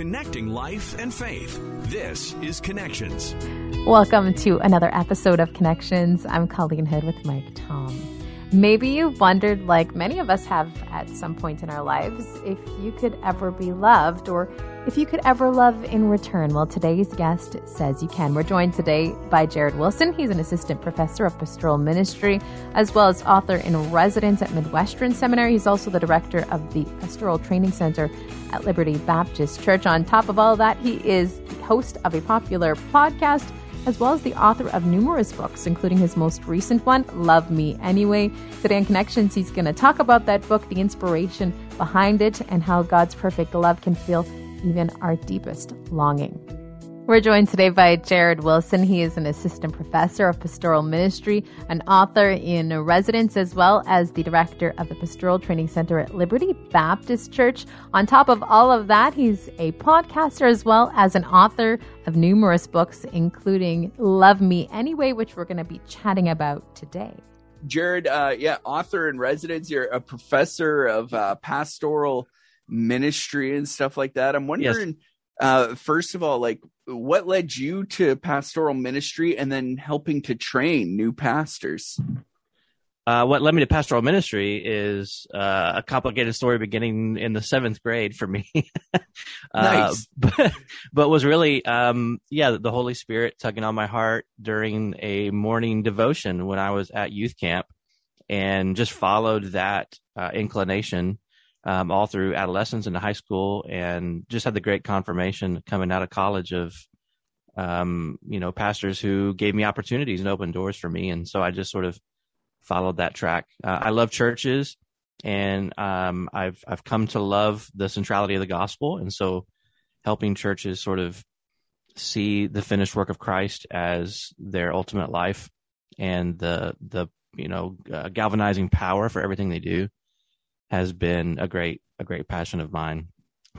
Connecting life and faith. This is Connections. Welcome to another episode of Connections. I'm Colleen Hood with Mike Tom. Maybe you've wondered, like many of us have at some point in our lives, if you could ever be loved or if you could ever love in return. Well, today's guest says you can. We're joined today by Jared Wilson. He's an assistant professor of pastoral ministry, as well as author in residence at Midwestern Seminary. He's also the director of the Pastoral Training Center at Liberty Baptist Church. On top of all that, he is the host of a popular podcast as well as the author of numerous books, including his most recent one, Love Me Anyway. Today on Connections, he's going to talk about that book, the inspiration behind it, and how God's perfect love can fill even our deepest longing. We're joined today by Jared Wilson. He is an assistant professor of pastoral ministry, an author in residence, as well as the director of the Pastoral Training Center at Liberty Baptist Church. On top of all of that, he's a podcaster as well as an author of numerous books, including Love Me Anyway, which we're going to be chatting about today. Jared, uh, yeah, author in residence. You're a professor of uh, pastoral ministry and stuff like that. I'm wondering, yes. Uh, first of all, like what led you to pastoral ministry and then helping to train new pastors? Uh, what led me to pastoral ministry is uh, a complicated story beginning in the seventh grade for me. uh, nice. But, but, was really, um, yeah, the Holy Spirit tugging on my heart during a morning devotion when I was at youth camp and just followed that uh, inclination um, all through adolescence into high school, and just had the great confirmation coming out of college of, um, you know, pastors who gave me opportunities and opened doors for me, and so I just sort of followed that track. Uh, I love churches, and um, I've I've come to love the centrality of the gospel, and so helping churches sort of see the finished work of Christ as their ultimate life and the the you know uh, galvanizing power for everything they do has been a great a great passion of mine.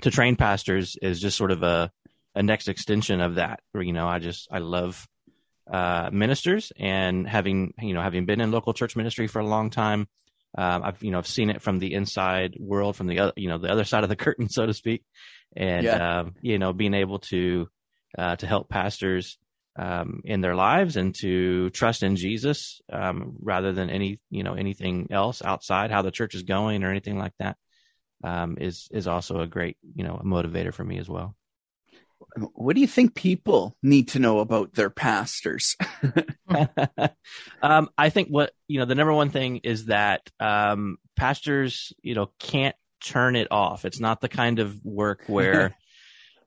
To train pastors is just sort of a a next extension of that. You know, I just I love uh, ministers and having you know having been in local church ministry for a long time. Um, I've you know I've seen it from the inside world, from the other you know the other side of the curtain, so to speak, and yeah. um, you know being able to uh, to help pastors um, in their lives and to trust in Jesus um, rather than any you know anything else outside how the church is going or anything like that um, is is also a great you know a motivator for me as well. What do you think people need to know about their pastors? Um, I think what you know the number one thing is that um, pastors you know can't turn it off. It's not the kind of work where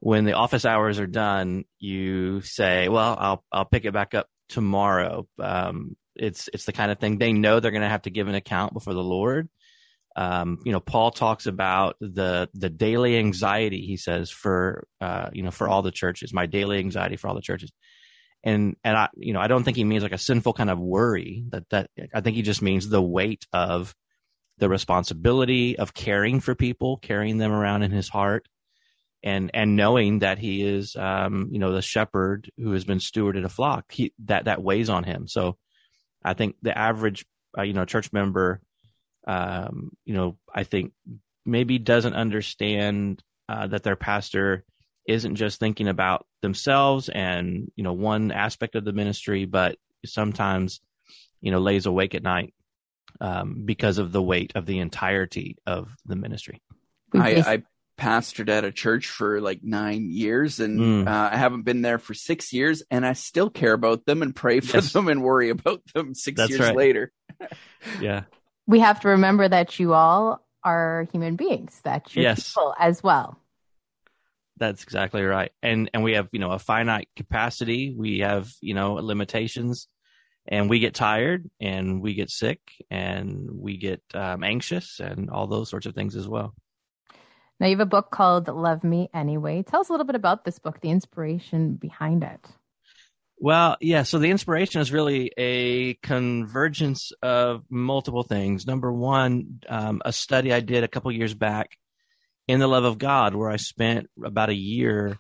when the office hours are done, you say, "Well, I'll I'll pick it back up tomorrow." Um, it's it's the kind of thing they know they're going to have to give an account before the Lord. Um, you know, Paul talks about the the daily anxiety he says for uh, you know for all the churches, my daily anxiety for all the churches, and and I you know I don't think he means like a sinful kind of worry that that I think he just means the weight of the responsibility of caring for people, carrying them around in his heart, and and knowing that he is um, you know the shepherd who has been stewarded a flock he, that that weighs on him. So i think the average uh, you know church member um, you know i think maybe doesn't understand uh, that their pastor isn't just thinking about themselves and you know one aspect of the ministry but sometimes you know lays awake at night um, because of the weight of the entirety of the ministry. I, I pastored at a church for like nine years and mm. uh, I haven't been there for six years and I still care about them and pray for yes. them and worry about them six That's years right. later. yeah. We have to remember that you all are human beings, that you're yes. people as well. That's exactly right. And and we have, you know, a finite capacity. We have, you know, limitations and we get tired and we get sick and we get um, anxious and all those sorts of things as well. Now, you have a book called Love Me Anyway. Tell us a little bit about this book, the inspiration behind it. Well, yeah. So the inspiration is really a convergence of multiple things. Number one, um, a study I did a couple years back in the love of God, where I spent about a year.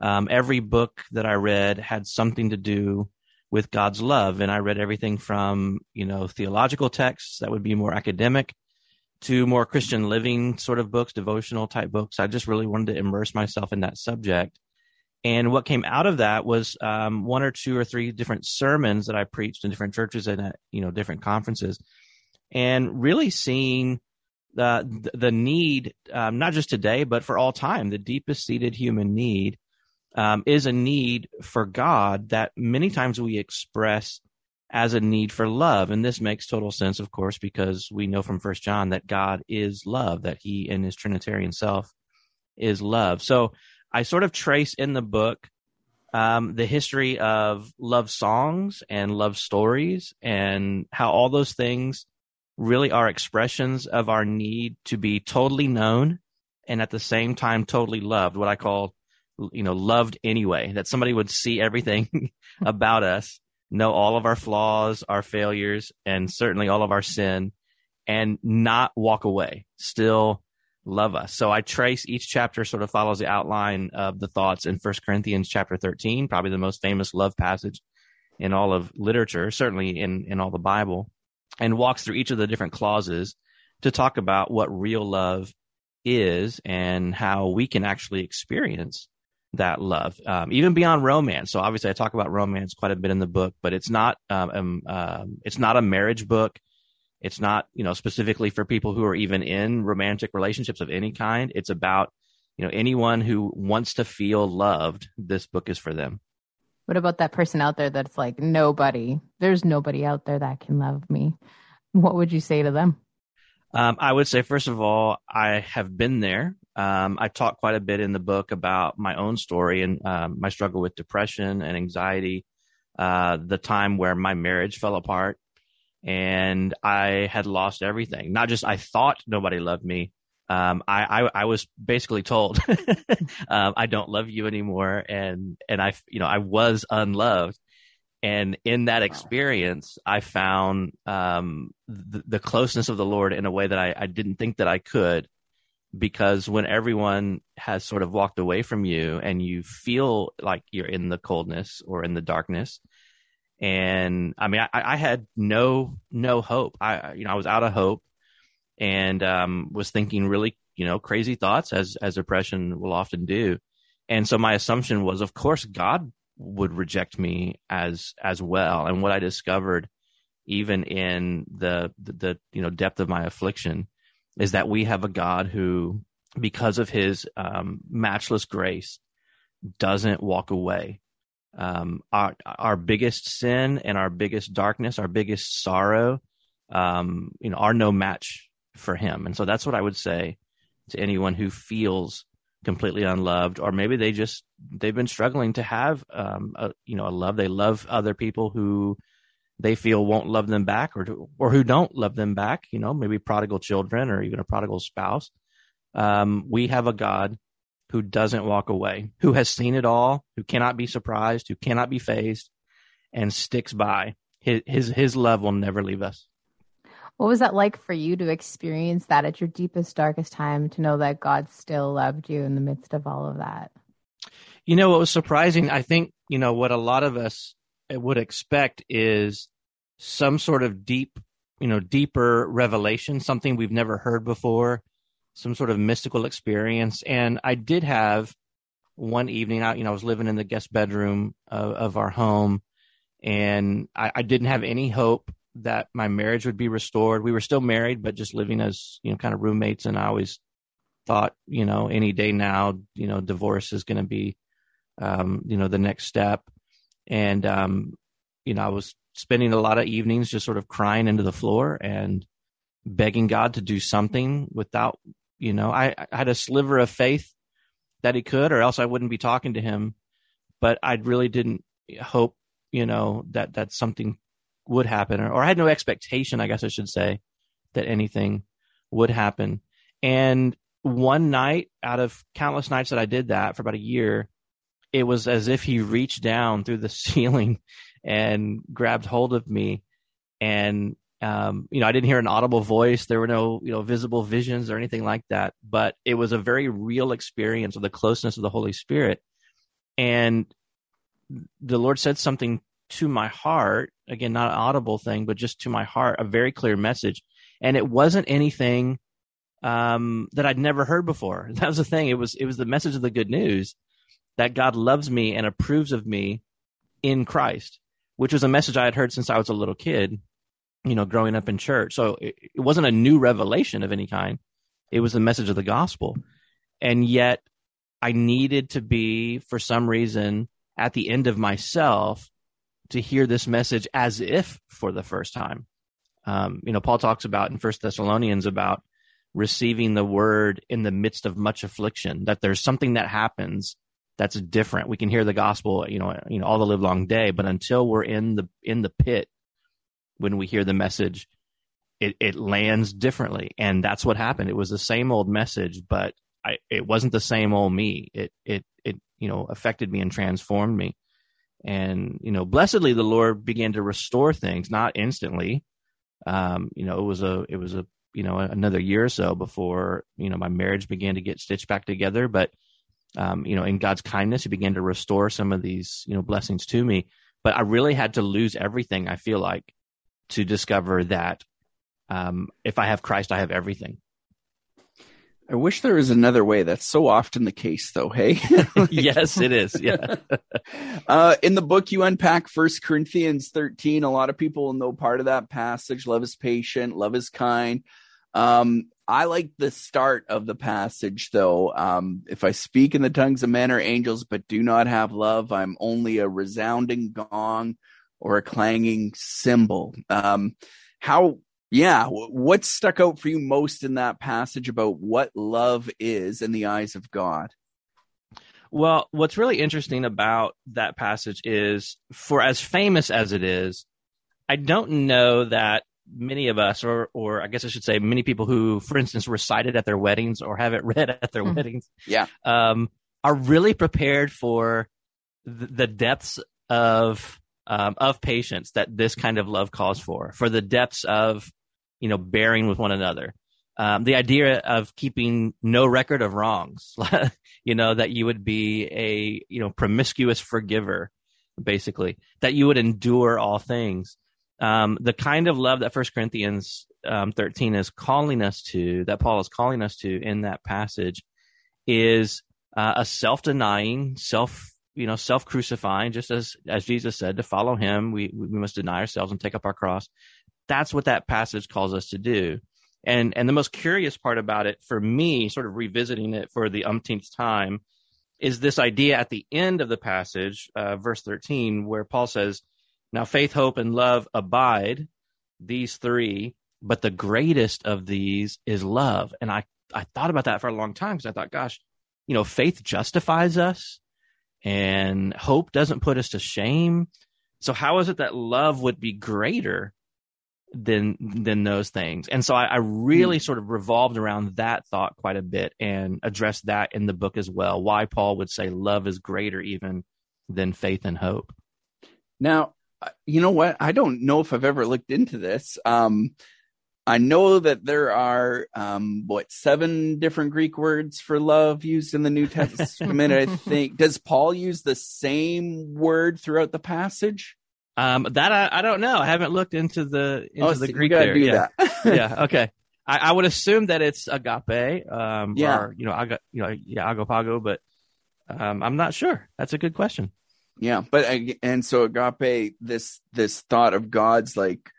Um, every book that I read had something to do with God's love, and I read everything from you know theological texts that would be more academic to more Christian living sort of books, devotional type books. I just really wanted to immerse myself in that subject. And what came out of that was um, one or two or three different sermons that I preached in different churches and at you know different conferences, and really seeing the the need, um, not just today but for all time, the deepest seated human need um, is a need for God that many times we express as a need for love, and this makes total sense, of course, because we know from First John that God is love, that He in His Trinitarian self is love. So I sort of trace in the book um, the history of love songs and love stories and how all those things really are expressions of our need to be totally known and at the same time totally loved what i call you know loved anyway that somebody would see everything about us know all of our flaws our failures and certainly all of our sin and not walk away still love us. So I trace each chapter sort of follows the outline of the thoughts in First Corinthians chapter 13, probably the most famous love passage in all of literature, certainly in, in all the Bible, and walks through each of the different clauses to talk about what real love is and how we can actually experience that love, um, even beyond romance. So obviously, I talk about romance quite a bit in the book, but it's not um, um, um it's not a marriage book. It's not, you know, specifically for people who are even in romantic relationships of any kind. It's about, you know, anyone who wants to feel loved. This book is for them. What about that person out there that's like, nobody, there's nobody out there that can love me? What would you say to them? Um, I would say, first of all, I have been there. Um, I talk quite a bit in the book about my own story and um, my struggle with depression and anxiety, uh, the time where my marriage fell apart, and I had lost everything. Not just I thought nobody loved me. Um, I, I, I was basically told, um, I don't love you anymore. And, and I, you know, I was unloved. And in that experience, I found, um, the, the closeness of the Lord in a way that I, I didn't think that I could because when everyone has sort of walked away from you and you feel like you're in the coldness or in the darkness, and I mean, I, I had no no hope. I you know I was out of hope, and um, was thinking really you know crazy thoughts as as depression will often do. And so my assumption was, of course, God would reject me as as well. And what I discovered, even in the the, the you know depth of my affliction, is that we have a God who, because of His um, matchless grace, doesn't walk away um, our our biggest sin and our biggest darkness, our biggest sorrow, um, you know, are no match for Him. And so that's what I would say to anyone who feels completely unloved, or maybe they just they've been struggling to have um, a, you know a love. They love other people who they feel won't love them back, or to, or who don't love them back. You know, maybe prodigal children, or even a prodigal spouse. Um, we have a God who doesn't walk away, who has seen it all, who cannot be surprised, who cannot be phased, and sticks by. His, his, his love will never leave us. What was that like for you to experience that at your deepest, darkest time, to know that God still loved you in the midst of all of that? You know, what was surprising, I think, you know, what a lot of us would expect is some sort of deep, you know, deeper revelation, something we've never heard before, some sort of mystical experience. And I did have one evening out, you know, I was living in the guest bedroom of, of our home and I, I, didn't have any hope that my marriage would be restored. We were still married, but just living as, you know, kind of roommates. And I always thought, you know, any day now, you know, divorce is going to be, um, you know, the next step. And, um, you know, I was spending a lot of evenings just sort of crying into the floor and begging God to do something without you know, I, I had a sliver of faith that he could, or else I wouldn't be talking to him. But I really didn't hope, you know, that that something would happen, or, or I had no expectation, I guess I should say, that anything would happen. And one night out of countless nights that I did that for about a year, it was as if he reached down through the ceiling and grabbed hold of me and um, you know, I didn't hear an audible voice. There were no, you know, visible visions or anything like that. But it was a very real experience of the closeness of the Holy Spirit. And the Lord said something to my heart. Again, not an audible thing, but just to my heart, a very clear message. And it wasn't anything um, that I'd never heard before. That was the thing. It was it was the message of the good news that God loves me and approves of me in Christ, which was a message I had heard since I was a little kid, you know, growing up in church. So it, it wasn't a new revelation of any kind. It was the message of the gospel. And yet I needed to be, for some reason, at the end of myself to hear this message as if for the first time. Um, you know, Paul talks about in First Thessalonians about receiving the word in the midst of much affliction, that there's something that happens that's different. We can hear the gospel, you know, you know, all the live long day, but until we're in the in the pit when we hear the message, it, it lands differently. And that's what happened. It was the same old message, but I, it wasn't the same old me. It it it you know affected me and transformed me. And you know, blessedly, the Lord began to restore things, not instantly. Um, you know, it was a it was a you know another year or so before you know my marriage began to get stitched back together, but um, you know, in God's kindness, He began to restore some of these, you know, blessings to me. But I really had to lose everything. I feel like to discover that um, if I have Christ, I have everything. I wish there was another way. That's so often the case, though. Hey, like, yes, it is. Yeah. uh, in the book, you unpack First Corinthians thirteen. A lot of people know part of that passage. Love is patient. Love is kind. Um, I like the start of the passage though. Um, if I speak in the tongues of men or angels, but do not have love, I'm only a resounding gong or a clanging cymbal. Um, how, yeah, what stuck out for you most in that passage about what love is in the eyes of God? Well, what's really interesting about that passage is for as famous as it is, I don't know that many of us, or or I guess I should say, many people who, for instance, recited at their weddings or have it read at their mm. weddings, yeah, um, are really prepared for the, the depths of um, of patience that this kind of love calls for, for the depths of you know bearing with one another. Um, the idea of keeping no record of wrongs, you know, that you would be a you know promiscuous forgiver, basically, that you would endure all things um, the kind of love that First Corinthians um, 13 is calling us to, that Paul is calling us to in that passage, is uh, a self-denying, self you know self-crucifying, just as as Jesus said, to follow Him, we we must deny ourselves and take up our cross. That's what that passage calls us to do. And and the most curious part about it for me, sort of revisiting it for the umpteenth time, is this idea at the end of the passage, uh, verse 13, where Paul says, now, faith, hope, and love abide, these three, but the greatest of these is love. And I, I thought about that for a long time because I thought, gosh, you know, faith justifies us and hope doesn't put us to shame. So how is it that love would be greater than than those things? And so I, I really hmm. sort of revolved around that thought quite a bit and addressed that in the book as well. Why Paul would say love is greater even than faith and hope. Now, you know what? I don't know if I've ever looked into this. Um, I know that there are um, what seven different Greek words for love used in the New Testament. I think does Paul use the same word throughout the passage? Um, that I, I, don't know. I haven't looked into the into oh, the Greek there. yeah. yeah. Okay. I, I, would assume that it's agape. Um, yeah. Or, you know, aga, you know, yeah, agapago, but um, I'm not sure. That's a good question yeah but and so agape this this thought of god's like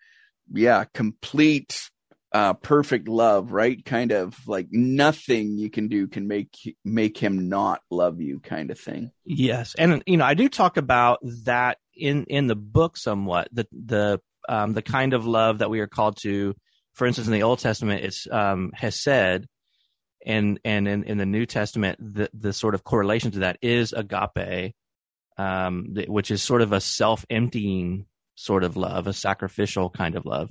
yeah complete uh perfect love right? Kind of like nothing you can do can make make him not love you kind of thing. Yes and you know i do talk about that in in the book somewhat the the um the kind of love that we are called to. For instance in the old testament it's um hesed and and in, in the new testament the the sort of correlation to that is agape um, th- which is sort of a self emptying sort of love, a sacrificial kind of love.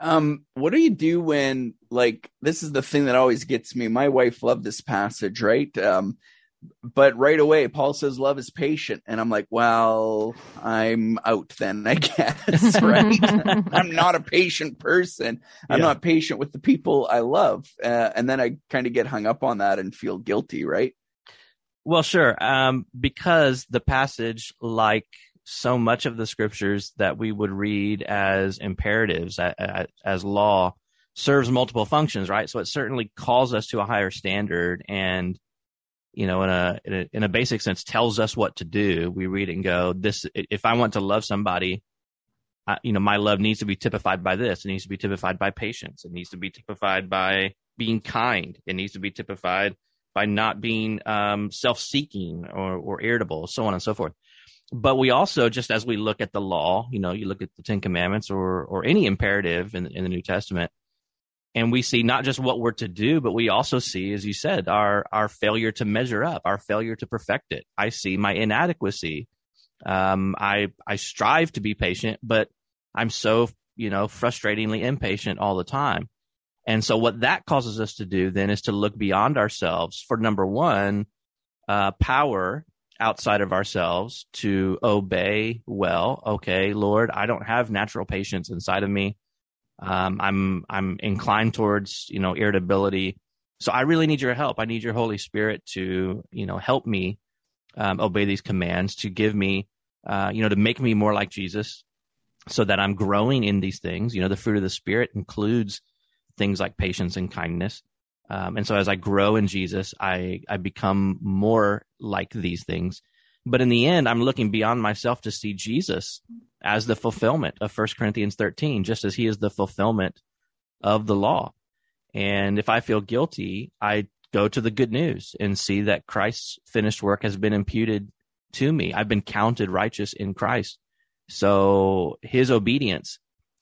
Um, what do you do when, like, this is the thing that always gets me? My wife loved this passage, right? Um, but right away, Paul says love is patient. And I'm like, well, I'm out then, I guess, right? I'm not a patient person. I'm yeah. not patient with the people I love. Uh, and then I kind of get hung up on that and feel guilty, right? Well, sure. Um, because the passage, like so much of the scriptures that we would read as imperatives, as, law, serves multiple functions, right? So it certainly calls us to a higher standard and you know, in a, in a, in a basic sense, tells us what to do. We read it and go, "This, if I want to love somebody, I, you know, my love needs to be typified by this. It needs to be typified by patience. It needs to be typified by being kind. It needs to be typified by not being um, self-seeking or, or irritable, so on and so forth." But we also, just as we look at the law, you know, you look at the Ten Commandments or or any imperative in, in the New Testament, and we see not just what we're to do, but we also see, as you said, our our failure to measure up, our failure to perfect it. I see my inadequacy. Um, I I strive to be patient, but I'm so you know frustratingly impatient all the time. And so, what that causes us to do then is to look beyond ourselves for number one, uh, power outside of ourselves to obey well. Okay, Lord, I don't have natural patience inside of me. Um, I'm I'm inclined towards you know irritability, so I really need your help. I need your Holy Spirit to you know help me um, obey these commands, to give me uh, you know to make me more like Jesus, so that I'm growing in these things. You know, the fruit of the Spirit includes things like patience and kindness. Um, and so as I grow in Jesus, I, I become more like these things. But in the end, I'm looking beyond myself to see Jesus as the fulfillment of 1 Corinthians 13, just as he is the fulfillment of the law. And if I feel guilty, I go to the good news and see that Christ's finished work has been imputed to me. I've been counted righteous in Christ. So his obedience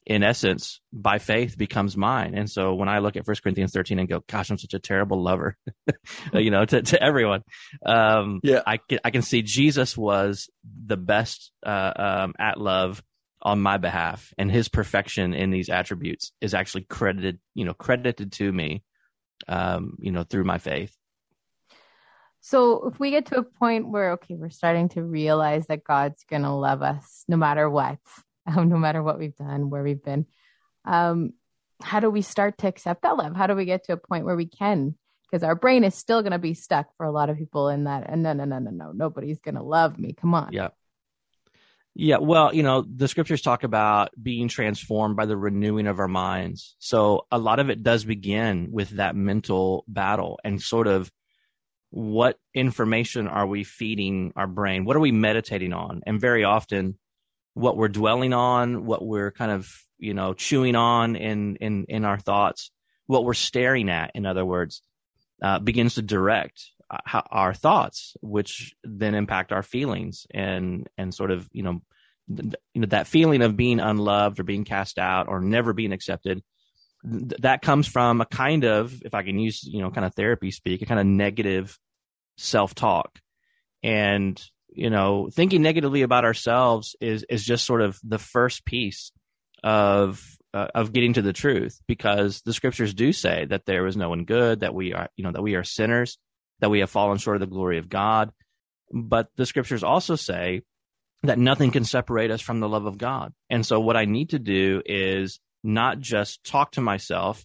in essence, by faith becomes mine. And so when I look at First Corinthians 13 and go, gosh, I'm such a terrible lover, you know, to, to everyone. Um, yeah. I can, I can see Jesus was the best, uh, um, at love on my behalf and his perfection in these attributes is actually credited, you know, credited to me, um, you know, through my faith. So if we get to a point where, okay, we're starting to realize that God's going to love us no matter what, um, no matter what we've done, where we've been. Um, how do we start to accept that love? How do we get to a point where we can? Because our brain is still going to be stuck for a lot of people in that. And no, no, no, no, no, nobody's going to love me. Come on. Yeah. Yeah, well, you know, the scriptures talk about being transformed by the renewing of our minds. So a lot of it does begin with that mental battle and sort of what information are we feeding our brain? What are we meditating on? And very often what we're dwelling on, what we're kind of, you know, chewing on in, in, in our thoughts, what we're staring at, in other words, uh, begins to direct uh, our thoughts, which then impact our feelings and, and sort of, you know, you know, that feeling of being unloved or being cast out or never being accepted. Th- that comes from a kind of, if I can use, you know, kind of therapy speak, a kind of negative self talk. And you know, thinking negatively about ourselves is is just sort of the first piece of uh, of getting to the truth because the scriptures do say that there is no one good, that we are, you know, that we are sinners, that we have fallen short of the glory of God. But the scriptures also say that nothing can separate us from the love of God. And so what I need to do is not just talk to myself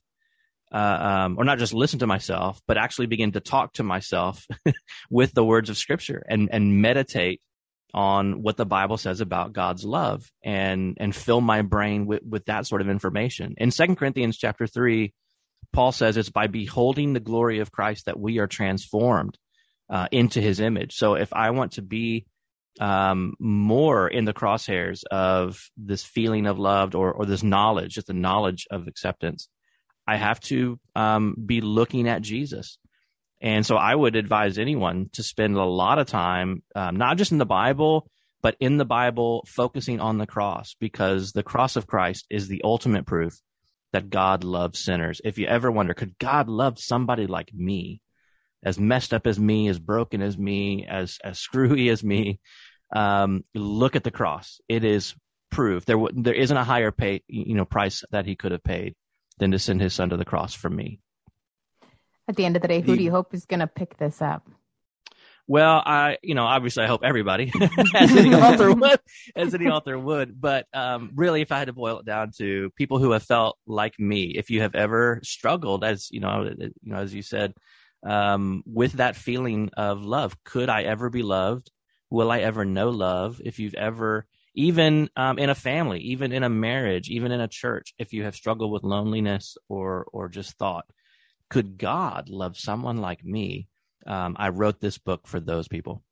uh, um, or not just listen to myself, but actually begin to talk to myself with the words of Scripture and and meditate on what the Bible says about God's love and and fill my brain with with that sort of information. In Second Corinthians chapter three, Paul says it's by beholding the glory of Christ that we are transformed uh, into His image. So if I want to be um, more in the crosshairs of this feeling of loved or or this knowledge, just the knowledge of acceptance I have to um, be looking at Jesus. And so I would advise anyone to spend a lot of time, um, not just in the Bible, but in the Bible, focusing on the cross, because the cross of Christ is the ultimate proof that God loves sinners. If you ever wonder, could God love somebody like me, as messed up as me, as broken as me, as as screwy as me? Um, look at the cross. It is proof. There there isn't a higher pay, you know, price that He could have paid than to send his son to the cross for me. At the end of the day, who the, do you hope is going to pick this up? Well, I, you know, obviously I hope everybody, as any author would, as any author would. But um, really, if I had to boil it down to people who have felt like me, if you have ever struggled, as you know, you know, as you said, um, with that feeling of love, could I ever be loved? Will I ever know love? If you've ever even um, in a family, even in a marriage, even in a church, if you have struggled with loneliness or or just thought, could God love someone like me? Um, I wrote this book for those people.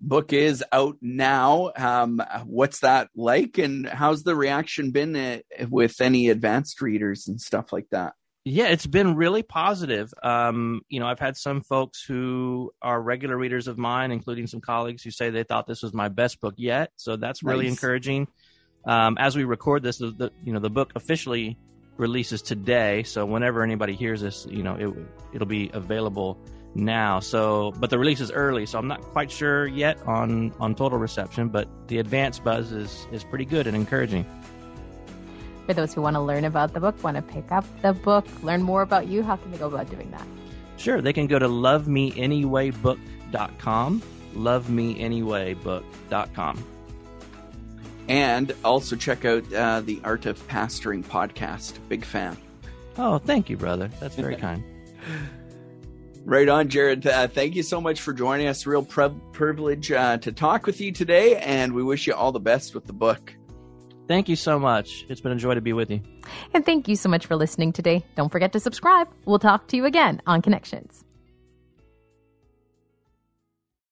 Book is out now. Um, what's that like, and how's the reaction been uh, with any advanced readers and stuff like that? Yeah, it's been really positive. Um, you know, I've had some folks who are regular readers of mine, including some colleagues who say they thought this was my best book yet. So that's really nice. encouraging. Um, as we record this, the, the, you know the book officially releases today. So whenever anybody hears this, you know it it'll be available now. So, but the release is early, so I'm not quite sure yet on on total reception. But the advance buzz is is pretty good and encouraging. For those who want to learn about the book, want to pick up the book, learn more about you, how can they go about doing that? Sure, they can go to lovemeanywaybook.com, lovemeanywaybook.com. And also check out uh, the Art of Pastoring podcast. Big fan. Oh, thank you, brother. That's very kind. Right on, Jared. Uh, thank you so much for joining us. Real pre- privilege uh, to talk with you today, and we wish you all the best with the book. Thank you so much. It's been a joy to be with you. And thank you so much for listening today. Don't forget to subscribe. We'll talk to you again on Connections.